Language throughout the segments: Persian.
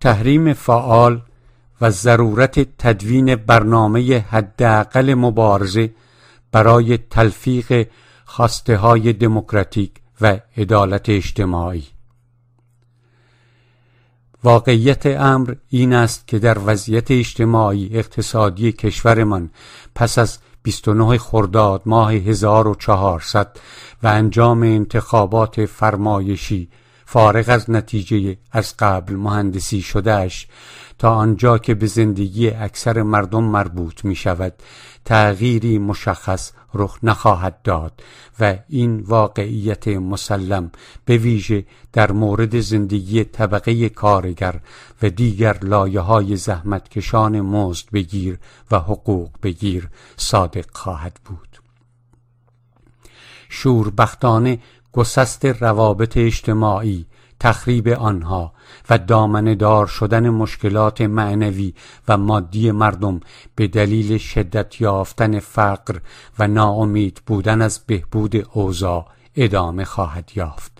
تحریم فعال و ضرورت تدوین برنامه حداقل مبارزه برای تلفیق خواسته های دموکراتیک و عدالت اجتماعی. واقعیت امر این است که در وضعیت اجتماعی اقتصادی کشورمان پس از 29 خرداد ماه 1400 و انجام انتخابات فرمایشی فارغ از نتیجه از قبل مهندسی شدهش تا آنجا که به زندگی اکثر مردم مربوط می شود تغییری مشخص رخ نخواهد داد و این واقعیت مسلم به ویژه در مورد زندگی طبقه کارگر و دیگر لایه های زحمتکشان مزد بگیر و حقوق بگیر صادق خواهد بود. شوربختانه گسست روابط اجتماعی تخریب آنها و دامنه دار شدن مشکلات معنوی و مادی مردم به دلیل شدت یافتن فقر و ناامید بودن از بهبود اوضاع ادامه خواهد یافت.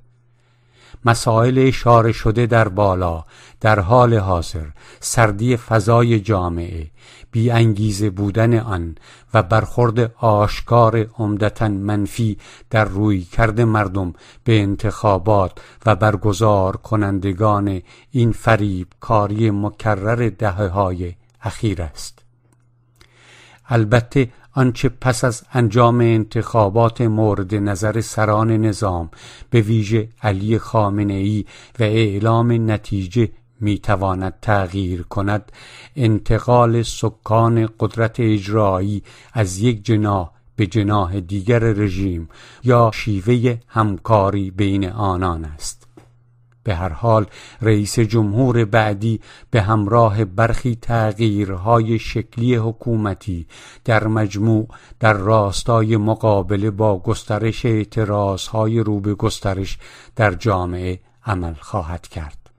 مسائل اشاره شده در بالا در حال حاضر سردی فضای جامعه بی انگیزه بودن آن و برخورد آشکار عمدتا منفی در روی کرد مردم به انتخابات و برگزار کنندگان این فریب کاری مکرر دهه های اخیر است. البته آنچه پس از انجام انتخابات مورد نظر سران نظام به ویژه علی خامنه ای و اعلام نتیجه می تواند تغییر کند انتقال سکان قدرت اجرایی از یک جناح به جناح دیگر رژیم یا شیوه همکاری بین آنان است. به هر حال رئیس جمهور بعدی به همراه برخی تغییرهای شکلی حکومتی در مجموع در راستای مقابله با گسترش اعتراضهای رو به گسترش در جامعه عمل خواهد کرد.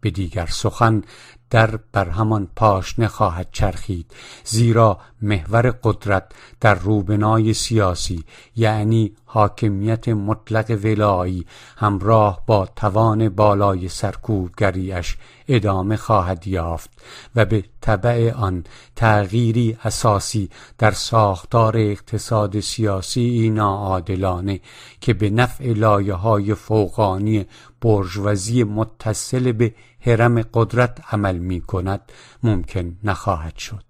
به دیگر سخن در بر همان پاشنه خواهد چرخید زیرا محور قدرت در روبنای سیاسی یعنی حاکمیت مطلق ولایی همراه با توان بالای سرکوبگریش ادامه خواهد یافت و به طبع آن تغییری اساسی در ساختار اقتصاد سیاسی ناعادلانه که به نفع لایه های فوقانی برجوازی متصل به حرم قدرت عمل می کند ممکن نخواهد شد.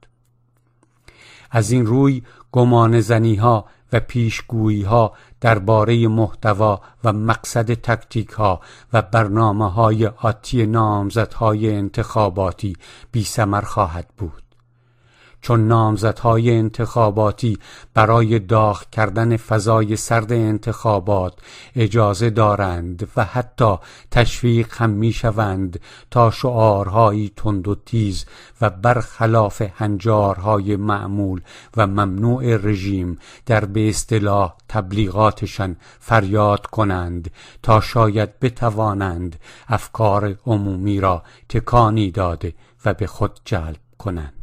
از این روی گمان زنی ها و پیشگویی ها درباره محتوا و مقصد تکتیک ها و برنامه های آتی نامزدهای انتخاباتی بی خواهد بود. چون نامزدهای انتخاباتی برای داغ کردن فضای سرد انتخابات اجازه دارند و حتی تشویق هم می شوند تا شعارهایی تند و تیز و برخلاف هنجارهای معمول و ممنوع رژیم در به اصطلاح تبلیغاتشان فریاد کنند تا شاید بتوانند افکار عمومی را تکانی داده و به خود جلب کنند.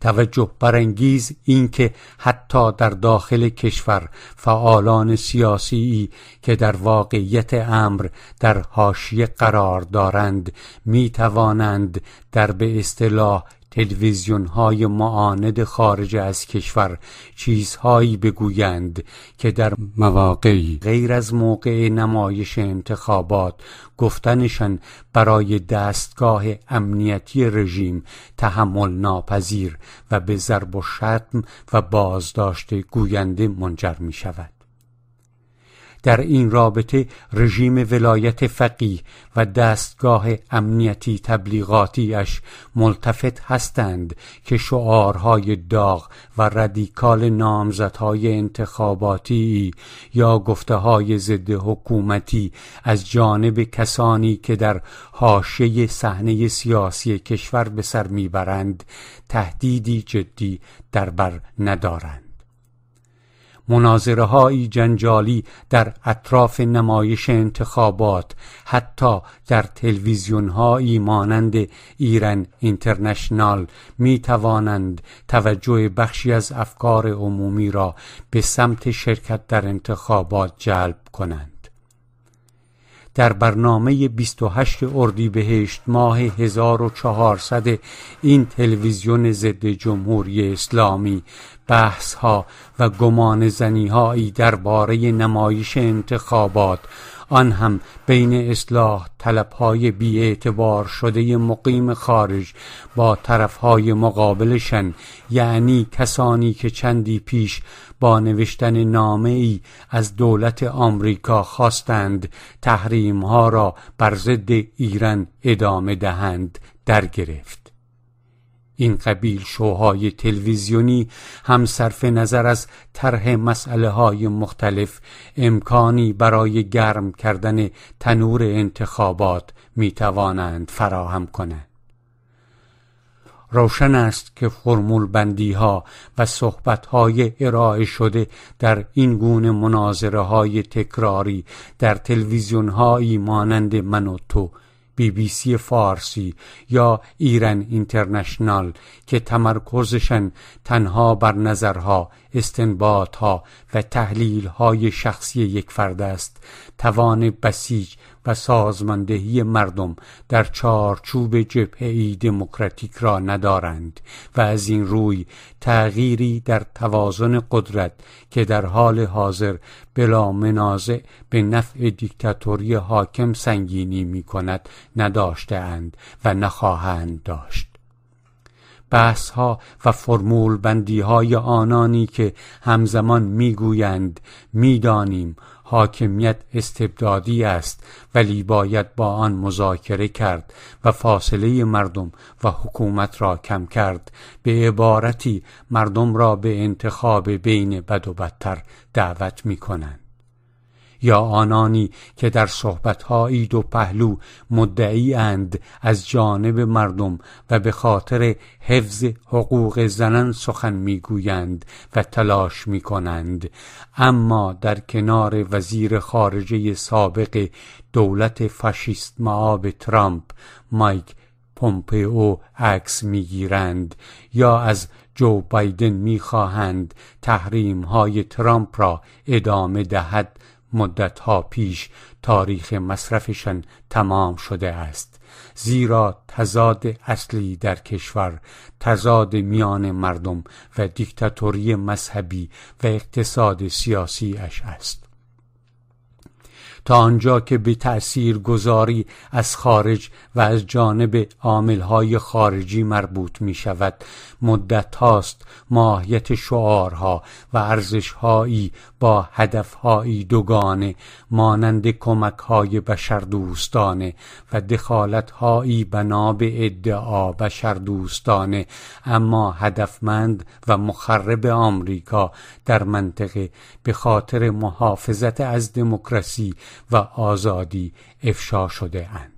توجه برانگیز این که حتی در داخل کشور فعالان سیاسی که در واقعیت امر در حاشیه قرار دارند می توانند در به اصطلاح تلویزیون های معاند خارج از کشور چیزهایی بگویند که در مواقعی غیر از موقع نمایش انتخابات گفتنشان برای دستگاه امنیتی رژیم تحمل ناپذیر و به ضرب و شتم و بازداشت گوینده منجر می شود در این رابطه رژیم ولایت فقیه و دستگاه امنیتی تبلیغاتیش ملتفت هستند که شعارهای داغ و ردیکال نامزدهای انتخاباتی یا گفته های ضد حکومتی از جانب کسانی که در حاشیه صحنه سیاسی کشور به سر می‌برند تهدیدی جدی در بر ندارند. مناظره جنجالی در اطراف نمایش انتخابات حتی در تلویزیون هایی مانند ایران اینترنشنال می توانند توجه بخشی از افکار عمومی را به سمت شرکت در انتخابات جلب کنند. در برنامه 28 اردیبهشت ماه 1400 این تلویزیون ضد جمهوری اسلامی بحث ها و گمان زنی هایی درباره نمایش انتخابات آن هم بین اصلاح طلبهای بیاعتبار شده مقیم خارج با طرفهای مقابلشن یعنی کسانی که چندی پیش با نوشتن نامه ای از دولت آمریکا خواستند تحریم ها را بر ضد ایران ادامه دهند در گرفت این قبیل شوهای تلویزیونی هم صرف نظر از طرح مسئله های مختلف امکانی برای گرم کردن تنور انتخابات می توانند فراهم کنند. روشن است که فرمول بندی ها و صحبت های ارائه شده در این گونه مناظره های تکراری در تلویزیون هایی مانند من و تو بی بی سی فارسی یا ایران اینترنشنال که تمرکزشن تنها بر نظرها استنباطها و تحلیلهای شخصی یک فرد است. توان بسیج و سازماندهی مردم در چارچوب جبهه دموکراتیک را ندارند و از این روی تغییری در توازن قدرت که در حال حاضر بلا منازع به نفع دیکتاتوری حاکم سنگینی می کند نداشتهاند و نخواهند داشت. بحث ها و فرمول بندی های آنانی که همزمان می‌گویند می‌دانیم حاکمیت استبدادی است ولی باید با آن مذاکره کرد و فاصله مردم و حکومت را کم کرد به عبارتی مردم را به انتخاب بین بد و بدتر دعوت می کنند. یا آنانی که در صحبتهایی دو پهلو مدعی اند از جانب مردم و به خاطر حفظ حقوق زنان سخن می‌گویند و تلاش می‌کنند. اما در کنار وزیر خارجه سابق دولت فاشیست معاب ترامپ مایک پومپئو عکس می‌گیرند یا از جو بایدن می‌خواهند تحریم های ترامپ را ادامه دهد مدتها پیش تاریخ مصرفشان تمام شده است. زیرا تضاد اصلی در کشور تضاد میان مردم و دیکتاتوری مذهبی و اقتصاد سیاسی اش است. تا آنجا که به تأثیر گذاری از خارج و از جانب عاملهای خارجی مربوط می شود مدت هاست ماهیت شعارها و ارزشهایی با هدفهایی دوگانه مانند کمک های بشردوستانه و دخالتهایی بنا به ادعا بشردوستانه اما هدفمند و مخرب آمریکا در منطقه به خاطر محافظت از دموکراسی و آزادی افشا شده اند.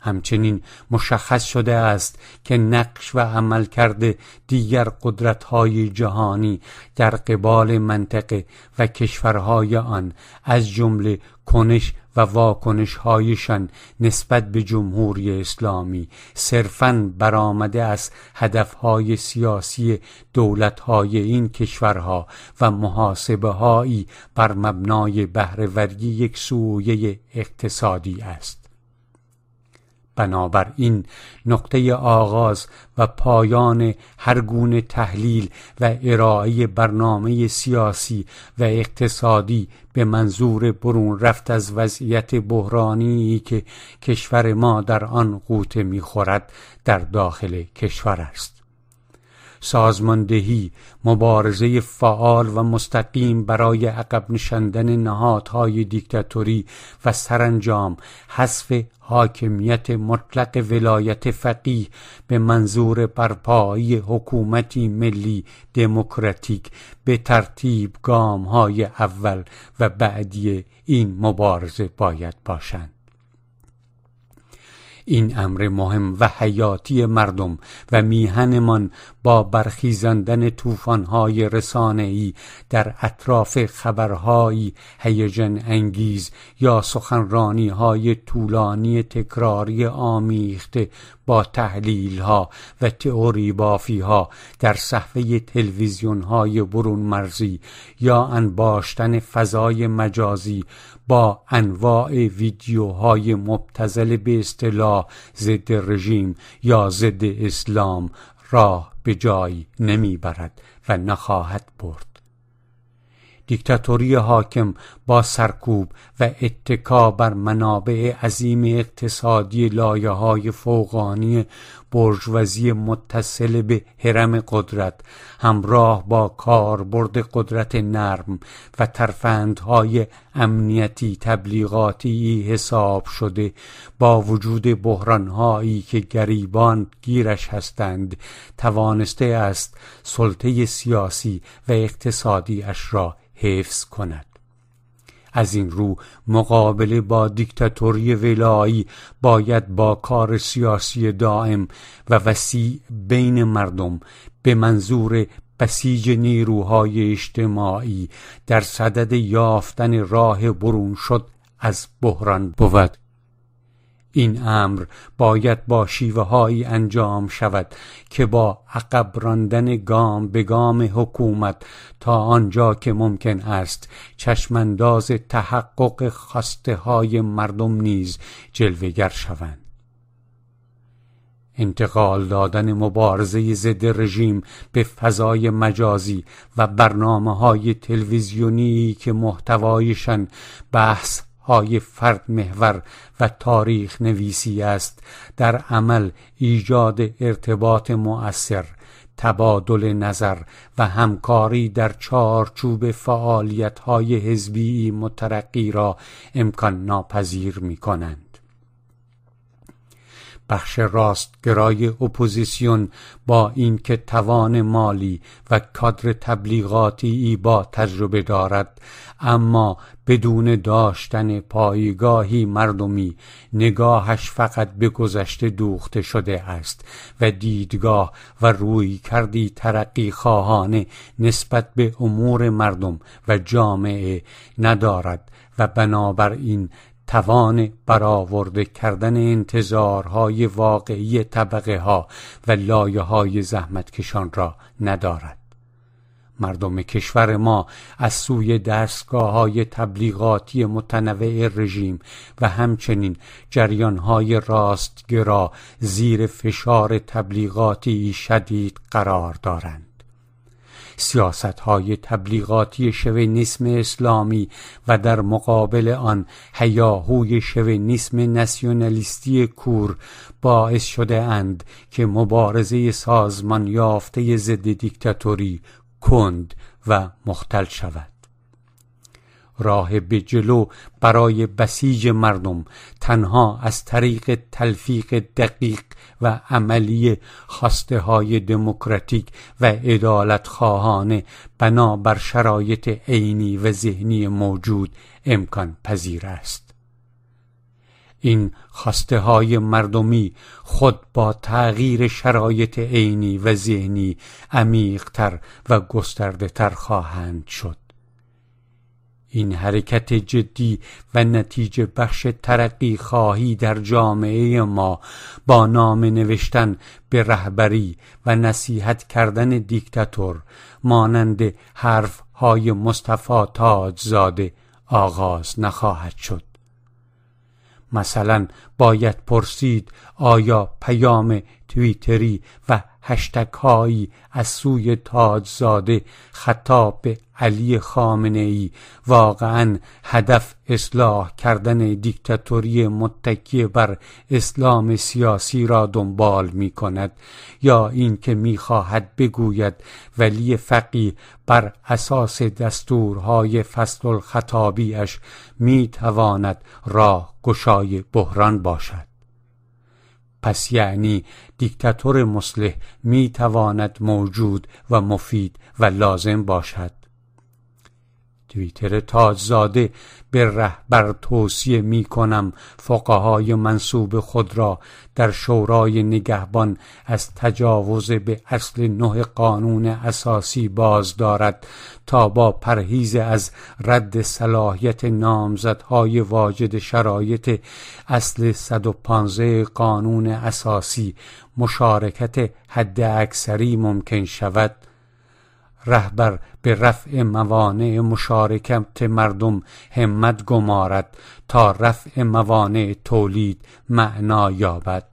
همچنین مشخص شده است که نقش و عمل کرده دیگر قدرت های جهانی در قبال منطقه و کشورهای آن از جمله کنش و واکنش هایشان نسبت به جمهوری اسلامی صرفاً برآمده از هدفهای سیاسی دولتهای این کشورها و محاسبه هایی بر مبنای بهرهوری یک سویه اقتصادی است. بنابراین نقطه آغاز و پایان هر گونه تحلیل و ارائه برنامه سیاسی و اقتصادی به منظور برون رفت از وضعیت بحرانی که کشور ما در آن قوطه می‌خورد در داخل کشور است. سازماندهی مبارزه فعال و مستقیم برای عقب نشاندن نهادهای دیکتاتوری و سرانجام حذف حاکمیت مطلق ولایت فقیه به منظور برپایی حکومتی ملی دموکراتیک به ترتیب گام های اول و بعدی این مبارزه باید باشند. این امر مهم و حیاتی مردم و میهنمان با برخیزاندن طوفان‌های رسانه‌ای در اطراف خبرهایی هیجان انگیز یا سخنرانی‌های طولانی تکراری آمیخته با تحلیل ها و تئوری بافی ها در صفحه تلویزیون های برون مرزی یا انباشتن فضای مجازی با انواع ویدیوهای مبتزل به اصطلاح ضد رژیم یا ضد اسلام راه به جایی نمی‌برد و نخواهد برد. دیکتاتوری حاکم با سرکوب و اتکا بر منابع عظیم اقتصادی لایه های فوقانی برجوازی متصل به حرم قدرت همراه با کاربرد قدرت نرم و ترفندهای امنیتی تبلیغاتی حساب شده با وجود بحرانهایی که گریبان گیرش هستند توانسته است سلطه سیاسی و اقتصادی اش را حفظ کند. از این رو مقابله با دیکتاتوری ولایی باید با کار سیاسی دائم و وسیع بین مردم به منظور بسیج نیروهای اجتماعی در صدد یافتن راه برون شد از بحران بود. این امر باید با شیوه انجام شود که با عقب راندن گام به گام حکومت تا آنجا که ممکن است چشمانداز تحقق خواسته های مردم نیز جلوگر شوند. انتقال دادن مبارزه ضد رژیم به فضای مجازی و برنامه های تلویزیونی که محتوایشان بحث های فرد محور و تاریخ نویسی است در عمل ایجاد ارتباط مؤثر تبادل نظر و همکاری در چارچوب فعالیت های حزبی مترقی را امکان ناپذیر می کنند. بخش راستگرای اپوزیسیون با اینکه توان مالی و کادر تبلیغاتی ای با تجربه دارد اما بدون داشتن پایگاهی مردمی نگاهش فقط به گذشته دوخته شده است و دیدگاه و روی کردی ترقی خواهانه نسبت به امور مردم و جامعه ندارد و بنابراین توان برآورده کردن انتظارهای واقعی طبقه ها و لایه های زحمتکشان را ندارد. مردم کشور ما از سوی دستگاه های تبلیغاتی متنوع رژیم و همچنین جریان های راستگرا زیر فشار تبلیغاتی شدید قرار دارند. سیاست های تبلیغاتی شوینیسم اسلامی و در مقابل آن هیاهوی شوینیسم نسیونالیستی کور باعث شده اند که مبارزه سازمان یافته ضد دیکتاتوری کند و مختل شود. راه به جلو برای بسیج مردم تنها از طریق تلفیق دقیق و عملی خواسته های دموکراتیک و عدالت خواهانه بنا بر شرایط عینی و ذهنی موجود امکان پذیر است. این خواسته های مردمی خود با تغییر شرایط عینی و ذهنی عمیقتر و گسترده تر خواهند شد. این حرکت جدی و نتیجه بخش ترقی خواهی در جامعه ما با نام نوشتن به رهبری و نصیحت کردن دیکتاتور مانند حرف های مصطفی تاجزاده آغاز نخواهد شد. مثلا باید پرسید آیا پیام تویتری و هشتک هایی از سوی تاجزاده خطاب به علی خامنه ای واقعا هدف اصلاح کردن دیکتاتوری متکی بر اسلام سیاسی را دنبال می کند یا اینکه می خواهد بگوید ولی فقی بر اساس دستورهای فصل الخطابیش می تواند راه گشای بحران باشد. پس یعنی دیکتاتور مسلح می تواند موجود و مفید و لازم باشد. تویتر تاجزاده به رهبر توصیه می کنم فقهای منصوب خود را در شورای نگهبان از تجاوز به اصل نه قانون اساسی باز دارد تا با پرهیز از رد صلاحیت نامزدهای واجد شرایط اصل 115 قانون اساسی مشارکت حد اکثری ممکن شود. رهبر به رفع موانع مشارکت مردم همت گمارد تا رفع موانع تولید معنا یابد.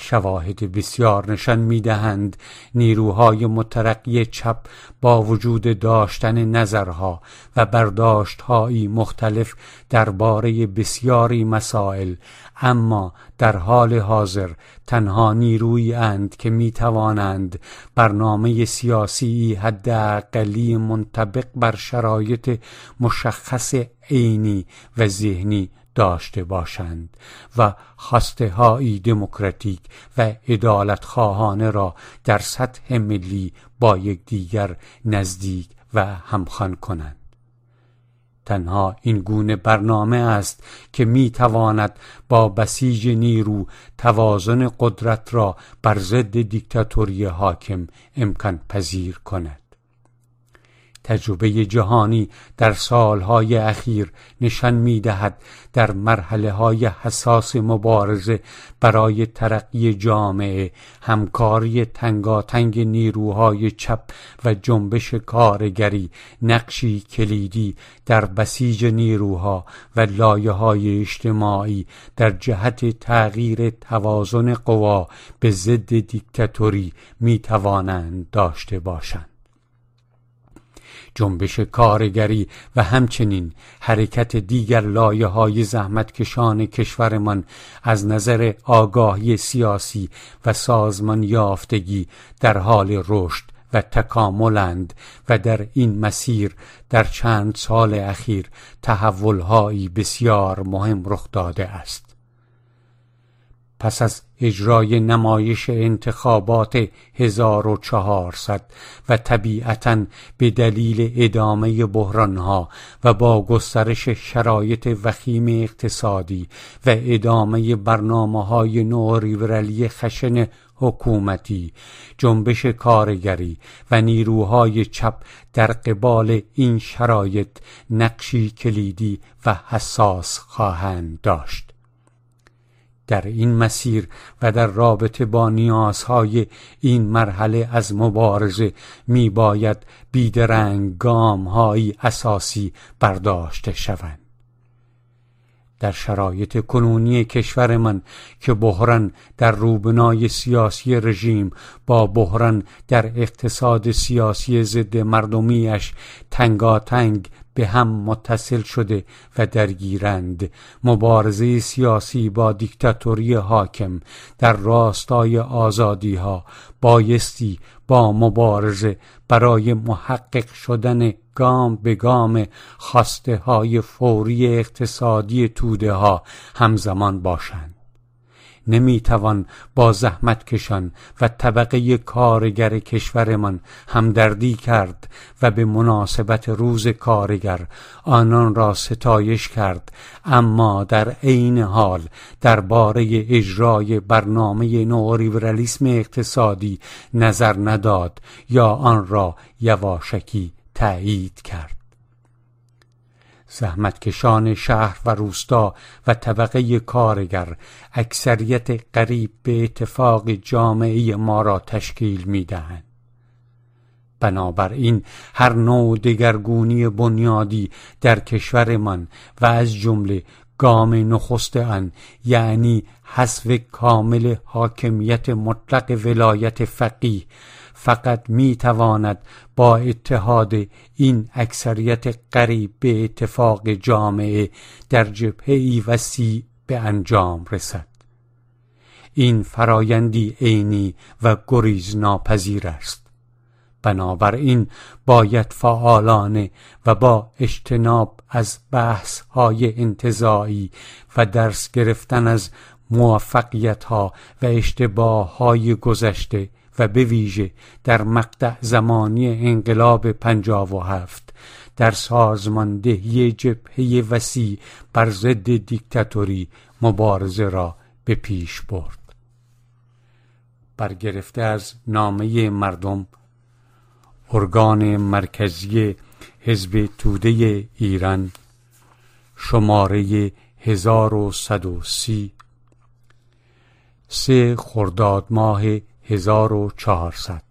شواهد بسیار نشان می‌دهند. نیروهای مترقی چپ با وجود داشتن نظرها و برداشتهایی مختلف درباره بسیاری مسائل اما در حال حاضر تنها نیرویی اند که می توانند برنامه سیاسی حداقلی منطبق بر شرایط مشخص عینی و ذهنی داشته باشند و خواسته های دموکراتیک و عدالت خواهانه را در سطح ملی با یکدیگر نزدیک و همخوان کنند. تنها این گونه برنامه است که می تواند با بسیج نیرو توازن قدرت را بر ضد دیکتاتوری حاکم امکان پذیر کند. تجربه جهانی در سالهای اخیر نشان می دهد در مرحله های حساس مبارزه برای ترقی جامعه همکاری تنگاتنگ نیروهای چپ و جنبش کارگری نقشی کلیدی در بسیج نیروها و لایه های اجتماعی در جهت تغییر توازن قوا به ضد دیکتاتوری می توانند داشته باشند. جنبش کارگری و همچنین حرکت دیگر لایه های زحمتکشان کشورمان از نظر آگاهی سیاسی و سازمان یافتگی در حال رشد و تکاملند و در این مسیر در چند سال اخیر تحولهایی بسیار مهم رخ داده است. پس از اجرای نمایش انتخابات 1400 و طبیعتا به دلیل ادامه بحرانها و با گسترش شرایط وخیم اقتصادی و ادامه برنامه های نوریورالی خشن حکومتی جنبش کارگری و نیروهای چپ در قبال این شرایط نقشی کلیدی و حساس خواهند داشت. در این مسیر و در رابطه با نیازهای این مرحله از مبارزه می باید بیدرنگ اساسی برداشته شوند. در شرایط کنونی کشور من که بحران در روبنای سیاسی رژیم با بحران در اقتصاد سیاسی ضد مردمیش تنگاتنگ به هم متصل شده و درگیرند. مبارزه سیاسی با دیکتاتوری حاکم در راستای آزادی ها بایستی با مبارزه برای محقق شدن گام به گام خواسته های فوری اقتصادی توده ها همزمان باشند. نمی‌توان با زحمت کشان و طبقه کارگر کشورمان همدردی کرد و به مناسبت روز کارگر آنان را ستایش کرد. اما در عین حال درباره اجرای برنامه نوریبرالیسم اقتصادی نظر نداد یا آن را یواشکی تایید کرد. زحمتکشان شهر و روستا و طبقه کارگر اکثریت قریب به اتفاق جامعه ما را تشکیل می دهند. بنابراین هر نوع دگرگونی بنیادی در کشورمان و از جمله گام نخست آن یعنی حذف کامل حاکمیت مطلق ولایت فقیه فقط می تواند با اتحاد این اکثریت قریب به اتفاق جامعه در جبهه وسیع به انجام رسد. این فرایندی عینی و گریز ناپذیر است بنابراین باید فعالانه و با اجتناب از بحث های انتظایی و درس گرفتن از موفقیت ها و اشتباه های گذشته و به ویژه در مقطع زمانی انقلاب پنجاب و هفت در سازماندهی جبهه وسیع بر ضد دیکتاتوری مبارزه را به پیش برد. برگرفته از نامه مردم ارگان مرکزی حزب توده ایران شماره 1130 سه خرداد ماه 1400